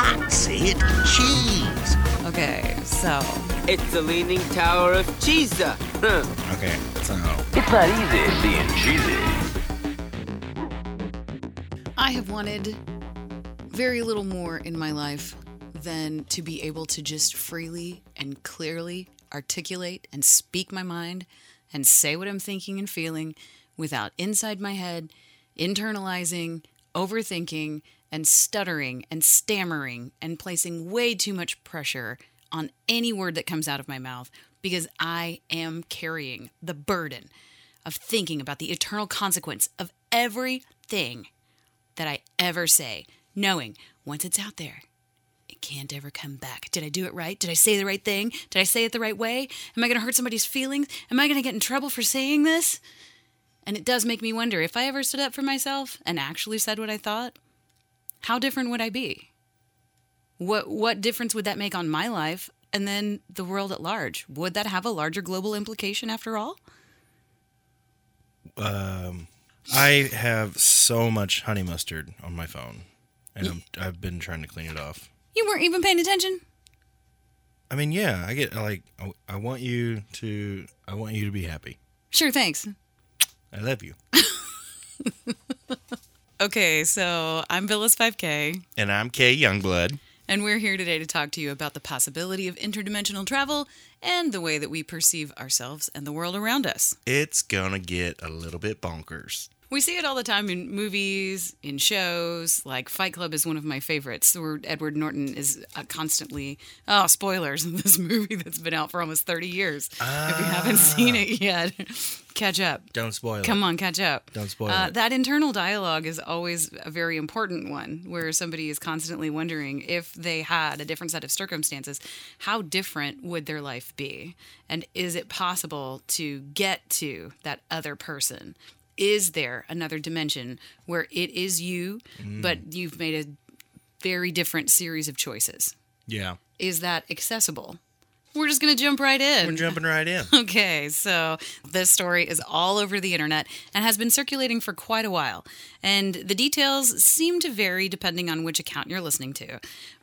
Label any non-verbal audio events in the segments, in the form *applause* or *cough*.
That's it. Cheese. Okay, so It's the Leaning Tower of Cheesa. Huh. Okay, so It's not easy being cheesy. I have wanted very little more in my life than to be able to just freely and clearly articulate and speak my mind and say what I'm thinking and feeling without inside my head internalizing, overthinking, and stuttering and stammering and placing way too much pressure on any word that comes out of my mouth because I am carrying the burden of thinking about the eternal consequence of everything that I ever say, knowing once it's out there, it can't ever come back. Did I do it right? Did I say the right thing? Did I say it the right way? Am I going to hurt somebody's feelings? Am I going to get in trouble for saying this? And it does make me wonder if I ever stood up for myself and actually said what I thought, how different would I be? What what difference would that make on my life and then the world at large? Would that have a larger global implication after all? Um, I have so much honey mustard on my phone, and I'm, I've been trying to clean it off. You weren't even paying attention? I mean, yeah, I get like I, I want you to I want you to be happy. Sure, thanks. I love you, *laughs* Okay, so I'm Phyllis 5K. and I'm Kay Youngblood. And we're here today to talk to you about the possibility of interdimensional travel and the way that we perceive ourselves and the world around us. It's gonna get a little bit bonkers. We see it all the time in movies, in shows. Like Fight Club is one of my favorites, where Edward Norton is uh, constantly, oh, spoilers in this *laughs* movie that's been out for almost 30 years. If you haven't seen it yet, catch up. Don't spoil it. Come it. on, catch up. Don't spoil uh, it. That internal dialogue is always a very important one, where somebody is constantly wondering if they had a different set of circumstances, how different would their life be? And is it possible to get to that other person? Is there another dimension where it is you, Mm. but you've made a very different series of choices? Yeah, Is that accessible? We're just going to jump right in. we're jumping right in. *laughs* Okay, so this story is all over the internet and has been circulating for quite a while. And the details seem to vary depending on which account you're listening to.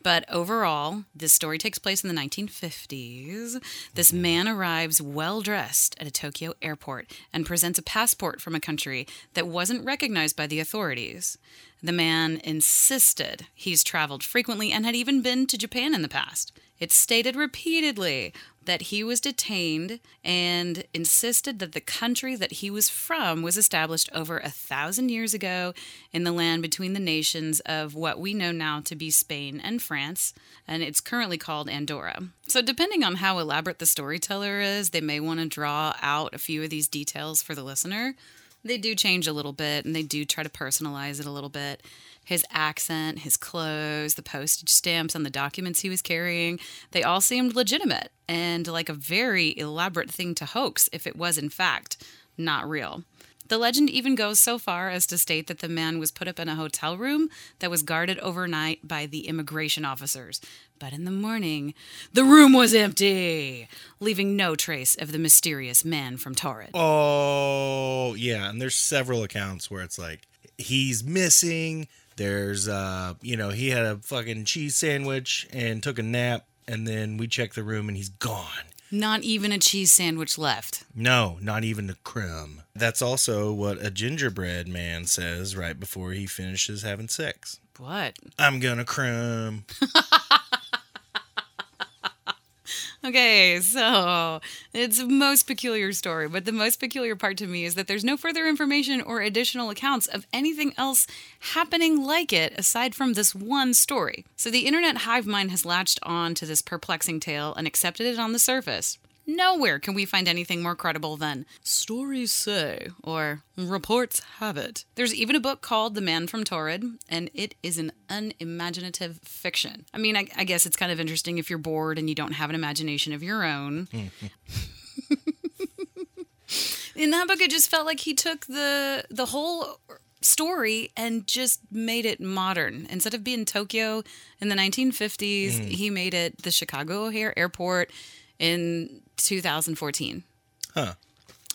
But overall, this story takes place in the 1950s. This mm-hmm. man arrives well dressed at a Tokyo airport and presents a passport from a country that wasn't recognized by the authorities. The man insisted he's traveled frequently and had even been to Japan in the past. It's stated repeatedly that he was detained and insisted that the country that he was from was established over a thousand years ago in the land between the nations of what we know now to be Spain and France, and it's currently called Andorra. So, depending on how elaborate the storyteller is, they may want to draw out a few of these details for the listener. They do change a little bit and they do try to personalize it a little bit. His accent, his clothes, the postage stamps on the documents he was carrying, they all seemed legitimate and like a very elaborate thing to hoax if it was, in fact, not real. The legend even goes so far as to state that the man was put up in a hotel room that was guarded overnight by the immigration officers. But in the morning, the room was empty, leaving no trace of the mysterious man from Taured. Oh, yeah, and there's several accounts where it's like he's missing. There's uh, you know, he had a fucking cheese sandwich and took a nap and then we check the room and he's gone. Not even a cheese sandwich left. No, not even a crumb. That's also what a gingerbread man says right before he finishes having sex. What? I'm gonna crumb. *laughs* Okay, so it's a most peculiar story, but the most peculiar part to me is that there's no further information or additional accounts of anything else happening like it aside from this one story. So the internet hive mind has latched on to this perplexing tale and accepted it on the surface. Nowhere can we find anything more credible than stories say or reports have it. There's even a book called The Man from Taured, and it is an unimaginative fiction. I mean, I, I guess it's kind of interesting if you're bored and you don't have an imagination of your own. *laughs* In that book, it just felt like he took the the whole story and just made it modern. Instead of being Tokyo in the 1950s, mm. he made it the Chicago O'Hare Airport in 2014. Huh.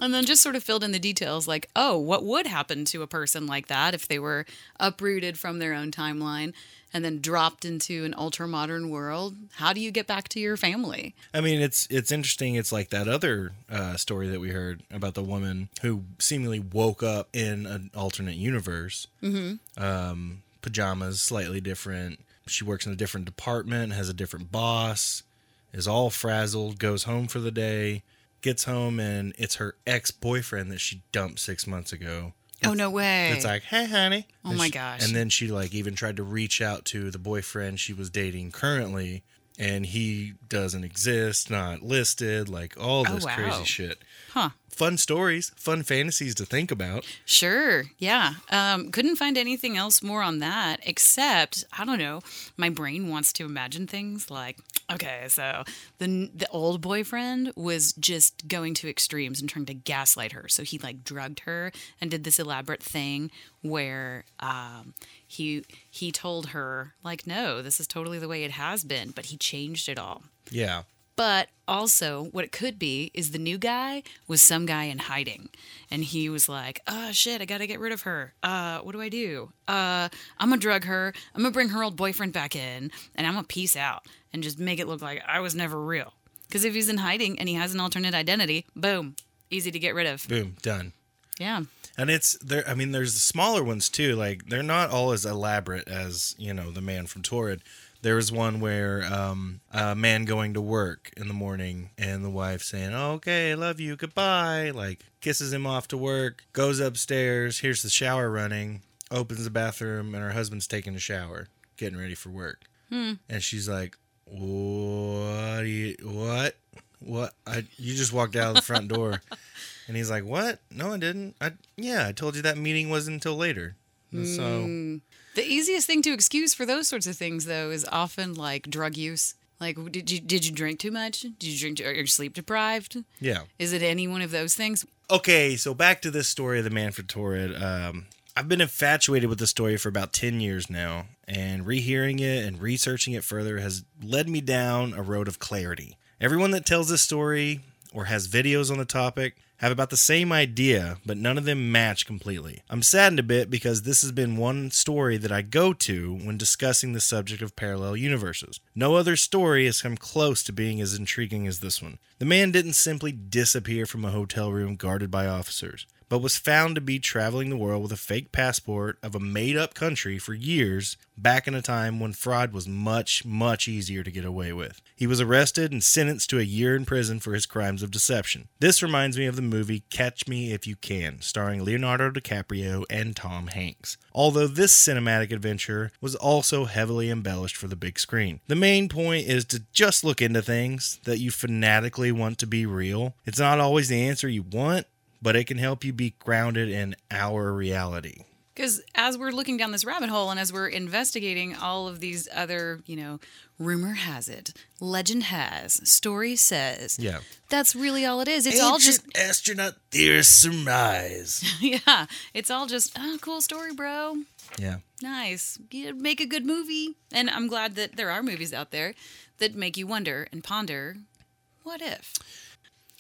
And then just sort of filled in the details like, oh, what would happen to a person like that if they were uprooted from their own timeline and then dropped into an ultra modern world? How do you get back to your family? I mean, it's it's interesting. It's like that other uh, story that we heard about the woman who seemingly woke up in an alternate universe. Mm-hmm. Um, pajamas slightly different. She works in a different department, has a different boss, is all frazzled, goes home for the day, gets home, and it's her ex boyfriend that she dumped six months ago. Oh, no way. It's like, hey, honey. Oh And my she- gosh. And then she like even tried to reach out to the boyfriend she was dating currently, and he doesn't exist, not listed, like all Oh, this wow. crazy shit. huh. Fun stories, fun fantasies to think about. Sure. Yeah. Um, couldn't find anything else more on that except I don't know. My brain wants to imagine things like okay, so the the old boyfriend was just going to extremes and trying to gaslight her. So he like drugged her and did this elaborate thing where um, he he told her like no, this is totally the way it has been, but he changed it all. Yeah. But also, what it could be is the new guy was some guy in hiding. And he was like, oh, shit, I got to get rid of her. Uh, what do I do? Uh, I'm to drug her. I'm to bring her old boyfriend back in. And I'm to peace out and just make it look like I was never real. Because if he's in hiding and he has an alternate identity, boom, easy to get rid of. Boom, done. Yeah. And it's there. I mean, there's the smaller ones too. Like they're not all as elaborate as you know the man from Taured. There was one where um, a man going to work in the morning and the wife saying, oh, "Okay, I love you, goodbye." Like kisses him off to work, goes upstairs, hears the shower running, opens the bathroom, and her husband's taking a shower, getting ready for work. And she's like, "What? You, what? What? I you just walked out of the front door." *laughs* And he's like, "What? No, I didn't. I yeah, I told you that meeting wasn't until later." And So The easiest thing to excuse for those sorts of things, though, is often like drug use. Like, did you did you drink too much? Did you drink? Are you sleep deprived? yeah. Is it any one of those things? Okay, so back to this story of the man Manfred Taured. Um, I've been infatuated with the story for about ten years now, and rehearing it and researching it further has led me down a road of clarity. Everyone that tells this story or has videos on the topic have about the same idea, but none of them match completely. I'm saddened a bit because this has been one story that I go to when discussing the subject of parallel universes. No other story has come close to being as intriguing as this one. The man didn't simply disappear from a hotel room guarded by officers but was found to be traveling the world with a fake passport of a made up country for years back in a time when fraud was much, much easier to get away with. He was arrested and sentenced to a year in prison for his crimes of deception. This reminds me of the movie Catch Me If You Can, starring Leonardo DiCaprio and Tom Hanks. Although this cinematic adventure was also heavily embellished for the big screen. The main point is to just look into things that you fanatically want to be real. It's not always the answer you want, but it can help you be grounded in our reality. Because as we're looking down this rabbit hole and as we're investigating all of these other, you know, rumor has it, legend has, story says. Yeah. That's really all it is. It's all just, astronaut theorists surmise. *laughs* yeah, it's all just, oh, cool story, bro. Yeah. Nice. You make a good movie. And I'm glad that there are movies out there that make you wonder and ponder what if?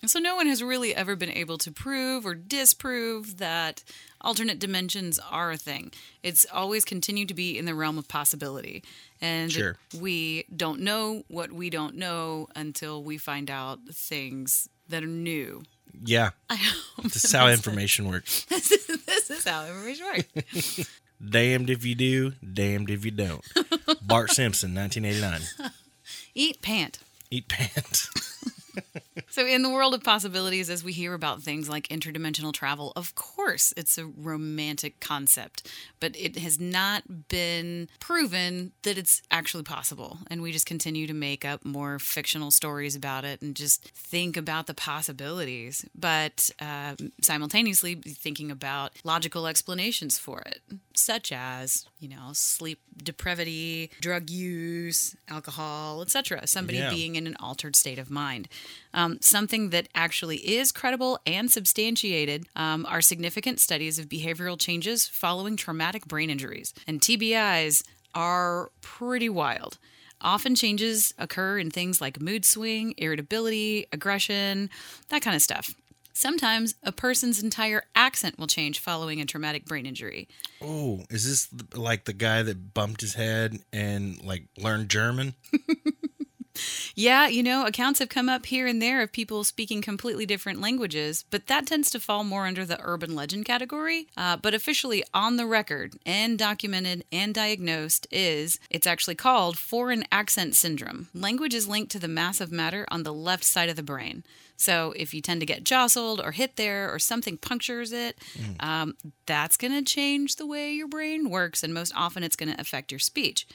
So, no one has really ever been able to prove or disprove that alternate dimensions are a thing. It's always continued to be in the realm of possibility. And Sure. we don't know what we don't know until we find out things that are new. Yeah. I hope This is how information works. *laughs* this is, this is how information works. *laughs* Damned if you do, damned if you don't. Bart Simpson, 1989. *laughs* Eat pant. Eat pants. So, in the world of possibilities, as we hear about things like interdimensional travel, of course it's a romantic concept, but it has not been proven that it's actually possible. And we just continue to make up more fictional stories about it and just think about the possibilities, but uh, simultaneously be thinking about logical explanations for it, such as, you know, sleep depravity, drug use, alcohol, etc. Somebody Yeah. being in an altered state of mind. Um, something that actually is credible and substantiated um, are significant studies of behavioral changes following traumatic brain injuries. And TBIs are pretty wild. Often changes occur in things like mood swing, irritability, aggression, that kind of stuff. Sometimes a person's entire accent will change following a traumatic brain injury. Oh, is this like the guy that bumped his head and like learned German? *laughs* Yeah, you know, accounts have come up here and there of people speaking completely different languages, but that tends to fall more under the urban legend category. Uh, but officially on the record and documented and diagnosed is it's actually called foreign accent syndrome. Language is linked to the mass of matter on the left side of the brain. So if you tend to get jostled or hit there or something punctures it, um, that's going to change the way your brain works, and most often it's going to affect your speech,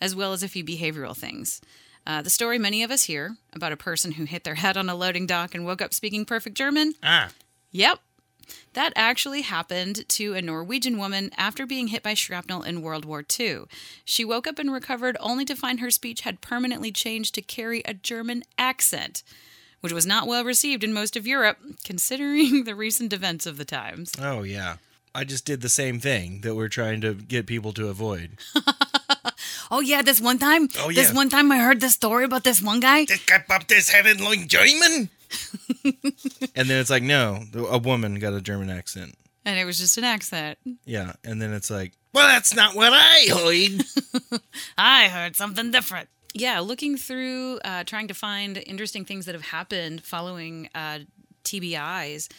as well as a few behavioral things. Uh, the story many of us hear about a person who hit their head on a loading dock and woke up speaking perfect German. Ah, Yep. That actually happened to a Norwegian woman after being hit by shrapnel in World War II. She woke up and recovered only to find her speech had permanently changed to carry a German accent, which was not well received in most of Europe, *laughs* considering the recent events of the times. oh yeah. I just did the same thing that we're trying to get people to avoid. *laughs* Oh, yeah, this one time, Oh, yeah. this one time I heard this story about this one guy. This guy popped his head and learned German. *laughs* and then it's like, no, a woman got a German accent. And it was just an accent. Yeah, and then it's like, well, that's not what I heard. *laughs* I heard something different. Yeah, looking through, uh, trying to find interesting things that have happened following uh, TBIs.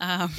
Um,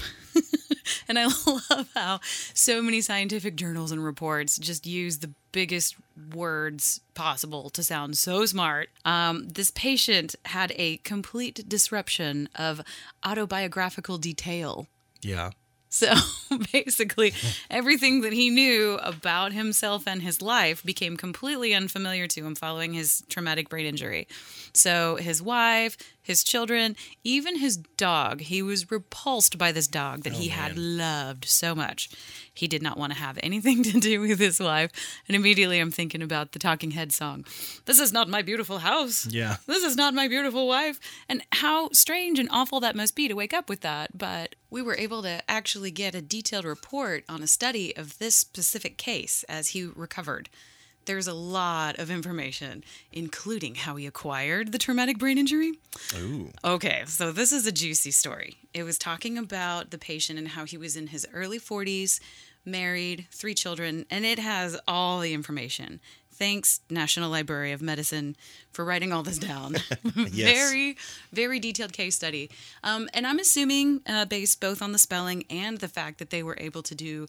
*laughs* and I love how so many scientific journals and reports just use the biggest words possible to sound so smart. Um, this patient had a complete disruption of autobiographical detail. yeah. So *laughs* basically, everything that he knew about himself and his life became completely unfamiliar to him following his traumatic brain injury. So, his wife, his children, even his dog, he was repulsed by this dog that he oh, had loved so much. He did not want to have anything *laughs* to do with his wife. And immediately, I'm thinking about the Talking Head song This is not my beautiful house. Yeah. This is not my beautiful wife. And how strange and awful that must be to wake up with that. But we were able to actually get a detailed report on a study of this specific case as he recovered. There's a lot of information, including how he acquired the traumatic brain injury. Ooh. Okay, so this is a juicy story. It was talking about the patient and how he was in his early 40s, married, three children, and it has all the information. Thanks, National Library of Medicine, for writing all this down. *laughs* very, very detailed case study. Um, and I'm assuming, uh, based both on the spelling and the fact that they were able to do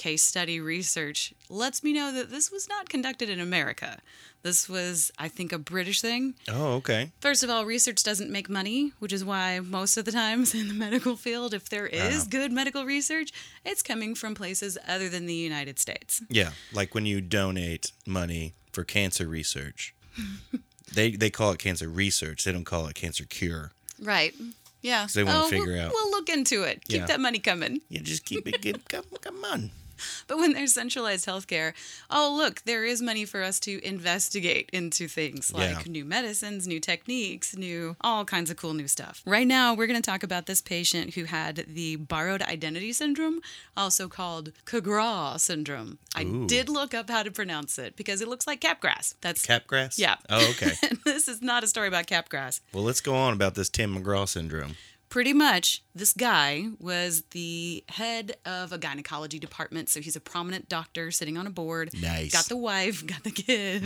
case study research, lets me know that this was not conducted in America. This was, I think, a British thing. Oh, okay. First of all, research doesn't make money, which is why most of the times *laughs* in the medical field, if there is good medical research, it's coming from places other than the United States. Yeah, like when you donate money for cancer research. *laughs* they they call it cancer research. They don't call it cancer cure. Right. Yeah. they wanna Oh, figure we'll, out- We'll look into it. Keep Yeah. that money coming. You just keep it get come, come on. *laughs* But when there's centralized healthcare, oh, look, there is money for us to investigate into things like Yeah. new medicines, new techniques, new, all kinds of cool new stuff. Right now, we're going to talk about this patient who had the borrowed identity syndrome, also called Capgras syndrome. I Ooh. did look up how to pronounce it because it looks like Capgras. That's Capgras? Yeah. Oh, okay. *laughs* this is not a story about Capgras. well, let's go on about this Tim McGraw syndrome. Pretty much, this guy was the head of a gynecology department. So he's a prominent doctor sitting on a board. Nice. Got the wife, got the kids.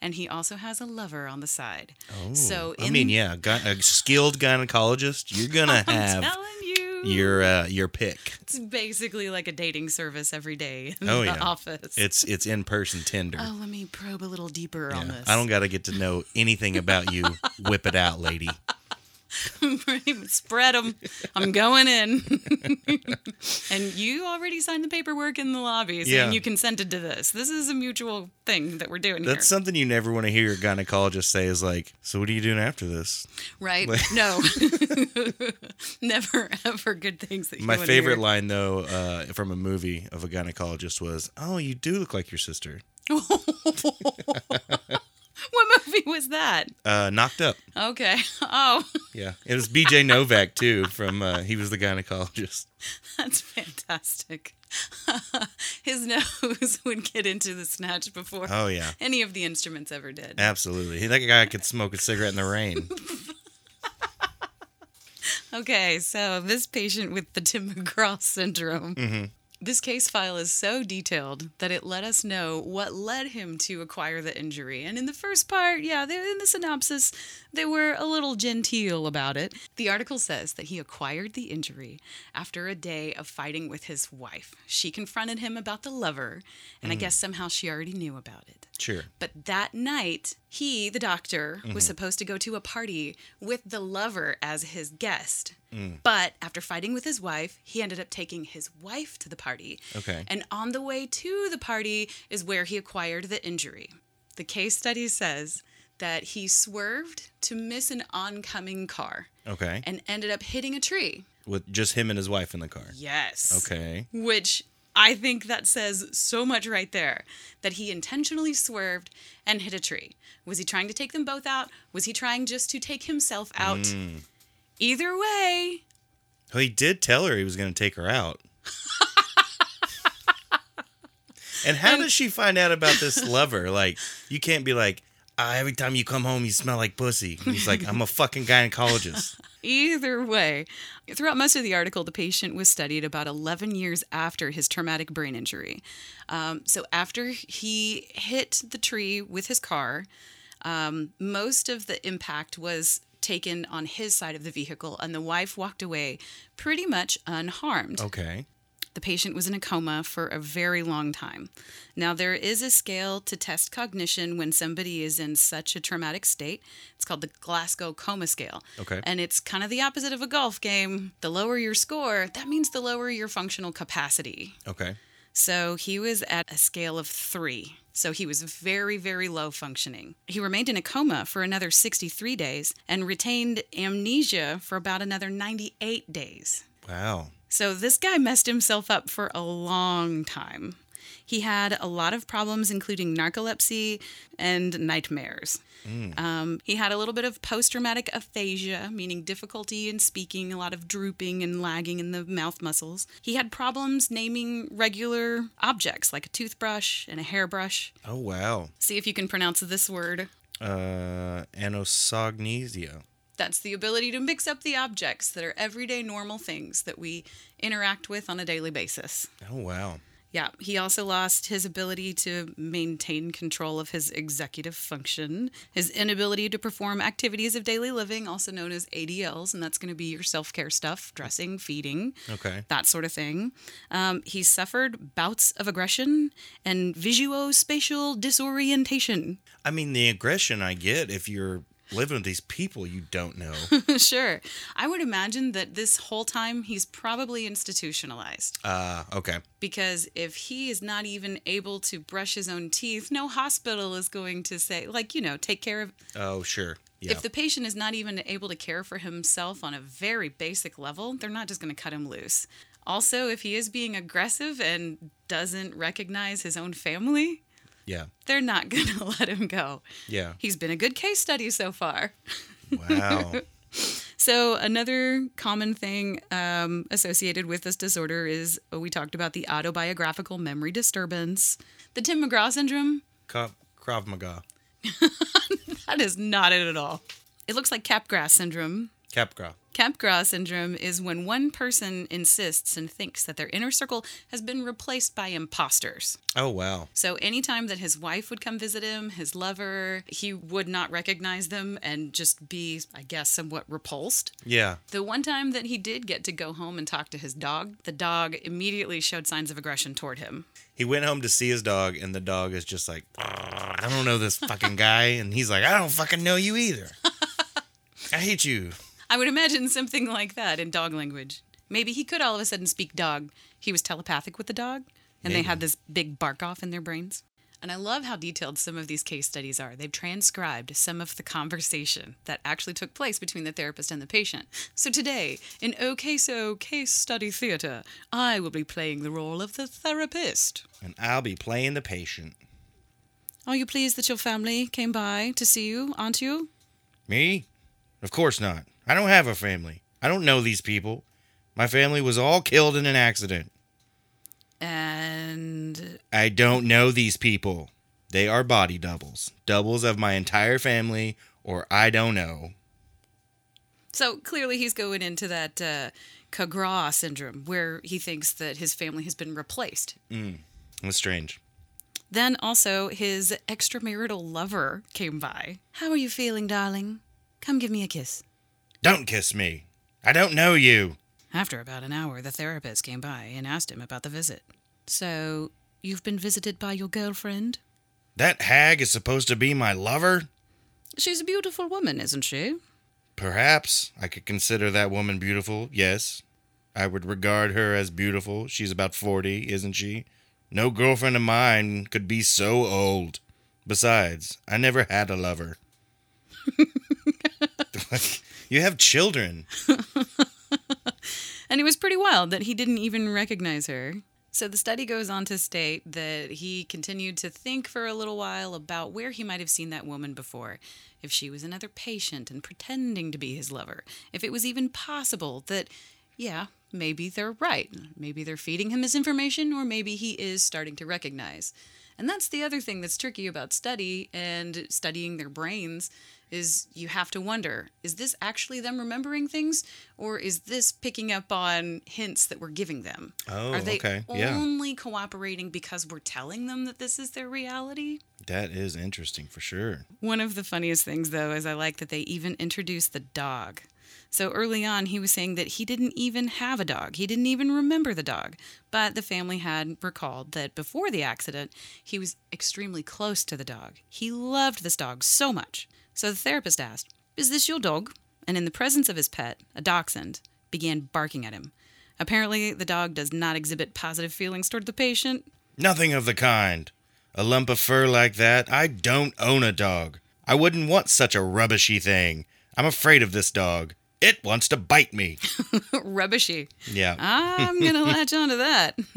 And he also has a lover on the side. Oh, So I mean, yeah, a skilled gynecologist. You're gonna *laughs* I'm have telling you. your uh, your pick. It's basically like a dating service every day in Oh the yeah, office. It's it's in person Tinder. oh, let me probe a little deeper on this. I don't got to get to know anything about you. *laughs* Whip it out, lady. *laughs* Spread them. I'm going in. *laughs* and you already signed the paperwork in the lobby saying Yeah. you consented to this. This is a mutual thing that we're doing That's here. something you never want to hear your gynecologist say is like, so what are you doing after this? right? Like- no. *laughs* Never ever good things My favorite line though, uh, from a movie of a gynecologist was, "Oh, you do look like your sister." Movie was that? Uh, knocked up. Okay. *laughs* Oh, Yeah, it was B.J. Novak too. From uh, he was the gynecologist. *laughs* that's fantastic. *laughs* His nose would get into the snatch before Oh yeah, any of the instruments ever did. absolutely. That guy could smoke a cigarette in the rain. Okay, so this patient with the Tim McGraw syndrome. This case file is so detailed that it let us know what led him to acquire the injury. And in the first part, yeah, in the synopsis, they were a little genteel about it. The article says that he acquired the injury after a day of fighting with his wife. She confronted him about the lover, and I mm-hmm. guess somehow she already knew about it. Sure. But that night, he, the doctor, was mm-hmm. supposed to go to a party with the lover as his guest. Mm. But after fighting with his wife, he ended up taking his wife to the party. Okay. And on the way to the party is where he acquired the injury. The case study says that he swerved to miss an oncoming car Okay. and ended up hitting a tree. With just him and his wife in the car. Yes. Okay. Which I think that says so much right there that he intentionally swerved and hit a tree. Was he trying to take them both out? Was he trying just to take himself out? Hmm. Either way, Well, he did tell her he was going to take her out. *laughs* and how does she find out about this lover? Like, you can't be like, "Ah, every time you come home, you smell like pussy. And he's like, I'm a fucking gynecologist. *laughs* Either way, throughout most of the article, the patient was studied about 11 years after his traumatic brain injury. Um, so, after he hit the tree with his car, um, most of the impact was taken on his side of the vehicle, and the wife walked away pretty much unharmed. Okay. The patient was in a coma for a very long time. Now, there is a scale to test cognition when somebody is in such a traumatic state. It's called the Glasgow Coma Scale. Okay. And it's kind of the opposite of a golf game. The lower your score, that means the lower your functional capacity. Okay. So he was at a scale of three. So he was very, very low functioning. He remained in a coma for another 63 days and retained amnesia for about another 98 days. Wow. So this guy messed himself up for a long time. He had a lot of problems, including narcolepsy and nightmares. Um, he had a little bit of post traumatic aphasia, meaning difficulty in speaking, a lot of drooping and lagging in the mouth muscles. He had problems naming regular objects like a toothbrush and a hairbrush. Oh, wow. See if you can pronounce this word. Uh, anosognesia. That's the ability to mix up the objects that are everyday normal things that we interact with on a daily basis. Oh, wow. Yeah, he also lost his ability to maintain control of his executive function, his inability to perform activities of daily living, also known as ADLs, and that's going to be your self care stuff, dressing, feeding, Okay. that sort of thing. Um, he suffered bouts of aggression and visuospatial disorientation. I mean, the aggression I get if you're living with these people you don't know. *laughs* sure. I would imagine that this whole time he's probably institutionalized. uh, okay. because if he is not even able to brush his own teeth, no hospital is going to say, like, you know, take care of. Oh, sure. Yeah. If the patient is not even able to care for himself on a very basic level, they're not just going to cut him loose. Also, if he is being aggressive and doesn't recognize his own family, yeah. they're not *laughs* going to let him go. Yeah. He's been a good case study so far. Wow. *laughs* So, another common thing um, associated with this disorder is uh, we talked about the autobiographical memory disturbance. The Tim McGraw syndrome, Krav, Krav Maga. *laughs* that is not it at all. It looks like Capgras syndrome. Capgras. Capgras syndrome is when one person insists and thinks that their inner circle has been replaced by imposters. Oh, wow. So, anytime that his wife would come visit him, his lover, he would not recognize them and just be, I guess, somewhat repulsed. Yeah. The one time that he did get to go home and talk to his dog, the dog immediately showed signs of aggression toward him. He went home to see his dog, and the dog is just like, I don't know this fucking guy. And he's like, I don't fucking know you either. *laughs* I hate you. I would imagine something like that in dog language. Maybe he could all of a sudden speak dog. He was telepathic with the dog, and they had this big bark off in their brains. And I love how detailed some of these case studies are. They've transcribed some of the conversation that actually took place between the therapist and the patient. So today, in OK So Case Study Theatre, I will be playing the role of the therapist. And I'll be playing the patient. Are you pleased that your family came by to see you, aren't you? Me? Of course not. I don't have a family. I don't know these people. My family was all killed in an accident. And I don't know these people. They are body doubles. Doubles of my entire family, or I don't know. So clearly, he's going into that uh, syndrome where he thinks that his family has been replaced. That's strange. Then also, his extramarital lover came by. How are you feeling, darling? Come give me a kiss. Don't kiss me. I don't know you. After about an hour, the therapist came by and asked him about the visit. So, you've been visited by your girlfriend? That hag is supposed to be my lover? She's a beautiful woman, isn't she? Perhaps I could consider that woman beautiful, yes. I would regard her as beautiful. She's about 40, isn't she? No girlfriend of mine could be so old. Besides, I never had a lover. *laughs* *laughs* you have children. *laughs* And it was pretty wild that he didn't even recognize her. So the study goes on to state that he continued to think for a little while about where he might have seen that woman before. If she was another patient and pretending to be his lover. If it was even possible that, yeah, maybe they're right. Maybe they're feeding him misinformation, or maybe he is starting to recognize. And that's the other thing that's tricky about study and studying their brains is you have to wonder is this actually them remembering things or is this picking up on hints that we're giving them Oh, are they okay. Yeah. only cooperating because we're telling them that this is their reality That is interesting for sure. one of the funniest things, though, is I like that they even introduced the dog. So early on, he was saying that he didn't even have a dog. He didn't even remember the dog. But the family had recalled that before the accident, he was extremely close to the dog. He loved this dog so much. So the therapist asked, Is this your dog? And in the presence of his pet, a dachshund, began barking at him. Apparently, the dog does not exhibit positive feelings toward the patient. Nothing of the kind. A lump of fur like that, I don't own a dog. I wouldn't want such a rubbishy thing. I'm afraid of this dog. It wants to bite me. *laughs* Rubbishy. Yeah. I'm going *laughs* to latch onto that. *laughs*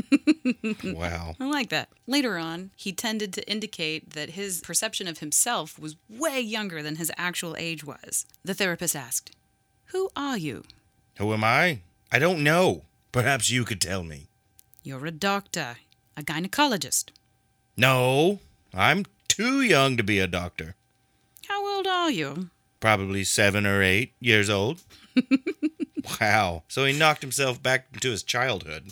Wow. I like that. Later on, he tended to indicate that his perception of himself was way younger than his actual age was. The therapist asked, Who are you? Who am I? I don't know. Perhaps you could tell me. You're a doctor, a gynecologist. No, I'm too young to be a doctor. How old are you? Probably seven or eight years old. *laughs* wow. So he knocked himself back into his childhood.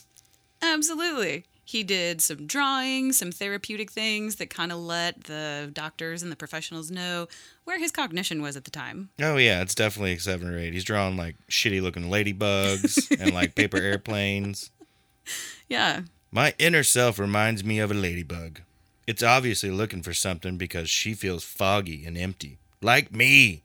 Absolutely. He did some drawing, some therapeutic things that kind of let the doctors and the professionals know where his cognition was at the time. Oh yeah, it's definitely seven or eight. He's drawing like shitty looking ladybugs and like paper *laughs* airplanes. Yeah. My inner self reminds me of a ladybug. It's obviously looking for something because she feels foggy and empty. Like me.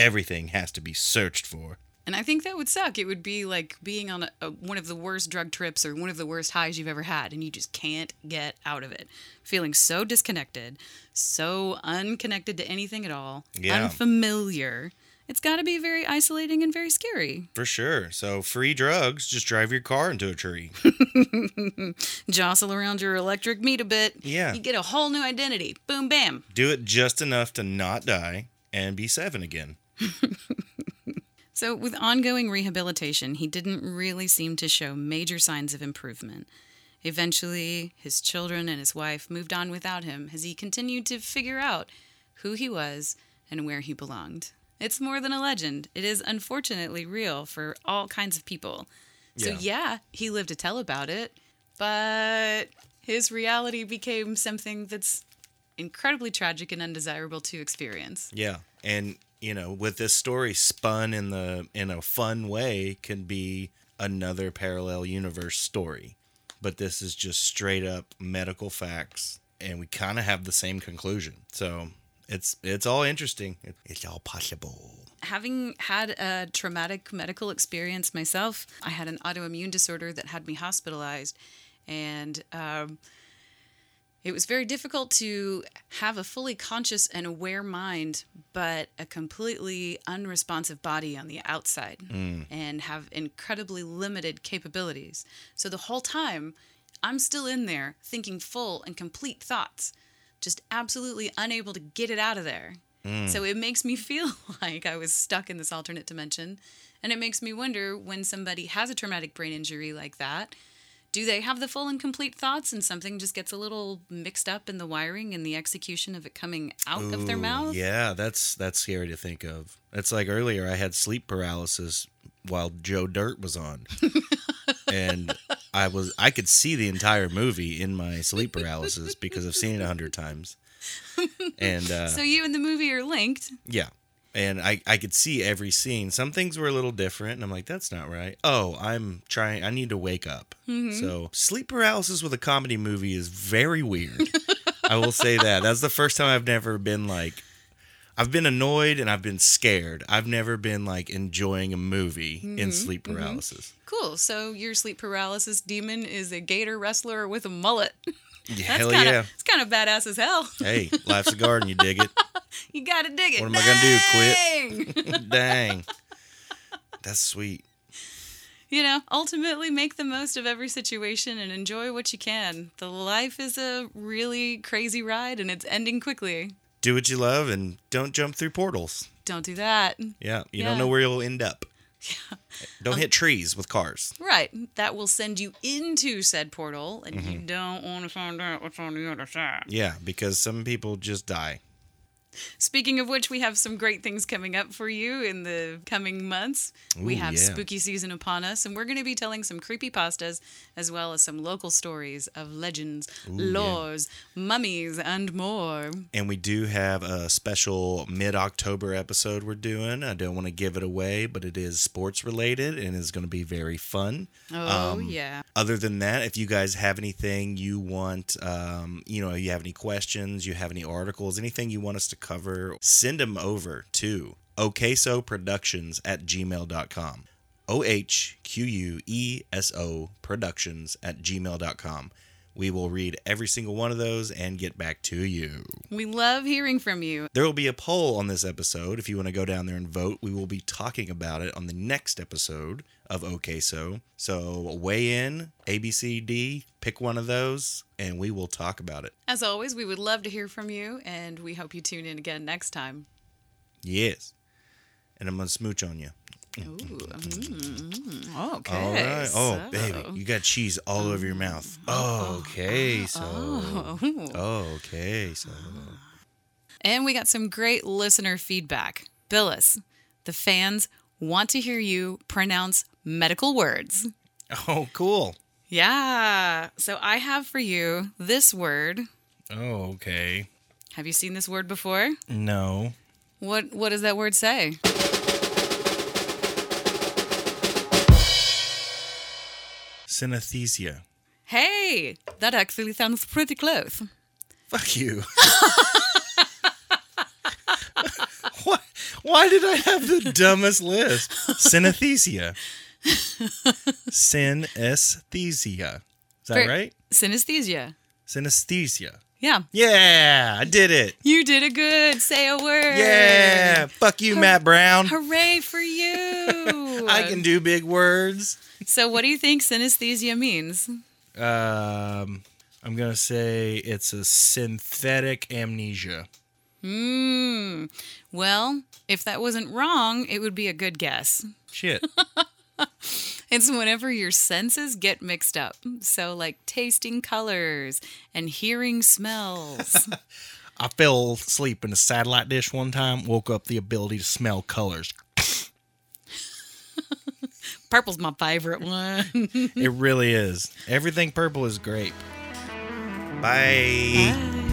Everything has to be searched for. And I think that would suck. It would be like being on a, a, one of the worst drug trips or one of the worst highs you've ever had, and you just can't get out of it. Feeling so disconnected, so unconnected to anything at all, Yeah. unfamiliar. It's got to be very isolating and very scary. For sure. So free drugs, just drive your car into a tree. *laughs* Jostle around your electric meat a bit. Yeah. You get a whole new identity. Boom, bam. Do it just enough to not die and be seven again. *laughs* So, with ongoing rehabilitation, he didn't really seem to show major signs of improvement. Eventually, his children and his wife moved on without him as he continued to figure out who he was and where he belonged. It's more than a legend, it is unfortunately real for all kinds of people. So, Yeah. yeah, he lived to tell about it, but his reality became something that's incredibly tragic and undesirable to experience. Yeah. And you know, with this story spun in the in a fun way can be another parallel universe story. But this is just straight up medical facts and we kind of have the same conclusion. So, it's it's all interesting. It's all possible. having had a traumatic medical experience myself, I had an autoimmune disorder that had me hospitalized, and um, it was very difficult to have a fully conscious and aware mind, but a completely unresponsive body on the outside, mm. and have incredibly limited capabilities. So the whole time, I'm still in there thinking full and complete thoughts, just absolutely unable to get it out of there. Mm. So it makes me *laughs* feel like I was stuck in this alternate dimension. And it makes me wonder when somebody has a traumatic brain injury like that, Do they have the full and complete thoughts and something just gets a little mixed up in the wiring and the execution of it coming out of their mouth? Yeah, that's that's scary to think of. That's like earlier I had sleep paralysis while Joe Dirt was on. *laughs* and I was I could see the entire movie in my sleep paralysis because I've seen it a hundred times. *laughs* And uh, So you and the movie are linked. yeah. And I, I could see every scene. Some things were a little different, and I'm like, that's not right. Oh, I'm trying. I need to wake up. Mm-hmm. So sleep paralysis with a comedy movie is very weird. I will say that. That's the first time I've never been like, I've been annoyed and I've been scared. I've never been like enjoying a movie in mm-hmm. sleep mm-hmm. paralysis. Cool. So your sleep paralysis demon is a gator wrestler with a mullet. *laughs* That's Hell kinda, yeah. It's kind of badass as hell. Hey, life's a garden. You dig it? *laughs* You gotta dig it. What am I gonna do, Dang! *laughs* *laughs* Dang. That's sweet. you know, ultimately make the most of every situation and enjoy what you can. The life is a really crazy ride and it's ending quickly. Do what you love and don't jump through portals. Don't do that. Yeah, you Yeah. don't know where you'll end up. *laughs* Don't Um, hit trees with cars. Right. That will send you into said portal and Mm-hmm. you don't want to find out what's on the other side. Yeah, because some people just die. Speaking of which, we have some great things coming up for you in the coming months. we have yeah. spooky season upon us, and we're going to be telling some creepy pastas as well as some local stories of legends, lores, mummies, and more. And we do have a special mid October episode we're doing. I don't want to give it away, but it is sports related and is going to be very fun. Oh, Um, yeah. Other than that, if you guys have anything you want, um, you know, you have any questions, you have any articles, anything you want us to cover, send them over to oksoproductions at gmail.com. O H Q U E S O productions at gmail.com. We will read every single one of those and get back to you. We love hearing from you. There will be a poll on this episode. If you want to go down there and vote, we will be talking about it on the next episode of OK So. So weigh in, A, B, C, D, pick one of those, and we will talk about it. As always, we would love to hear from you, and we hope you tune in again next time. Yes. And I'm going to smooch on you. Ooh, mm, okay. All right. Oh, so- baby, you got cheese all over your mouth. Okay, so. Oh. Okay, so. And we got some great listener feedback. Billis, the fans want to hear you pronounce medical words. Oh, cool. Yeah. So I have for you this word. Oh, okay. Have you seen this word before? No. What what does that word say? Synesthesia. Hey, that actually sounds pretty close. Fuck you. *laughs* why, why did I have the dumbest list? Synesthesia. *laughs* Synesthesia. Is that Ver- right? Synesthesia. Synesthesia. Yeah. Yeah, I did it. You did it good. Say a word. Yeah. Fuck you, Matt Brown. Hooray for *laughs* you. I can do big words. So what do you think synesthesia means? Um, I'm gonna say it's a synthetic amnesia. Hmm. Well, if that wasn't wrong, it would be a good guess. Shit. *laughs* It's whenever your senses get mixed up. So, like tasting colors and hearing smells. *laughs* I fell asleep in a satellite dish one time. Woke up the ability to smell colors. Purple's my favorite one. It really is. Everything purple is great. Bye. Bye.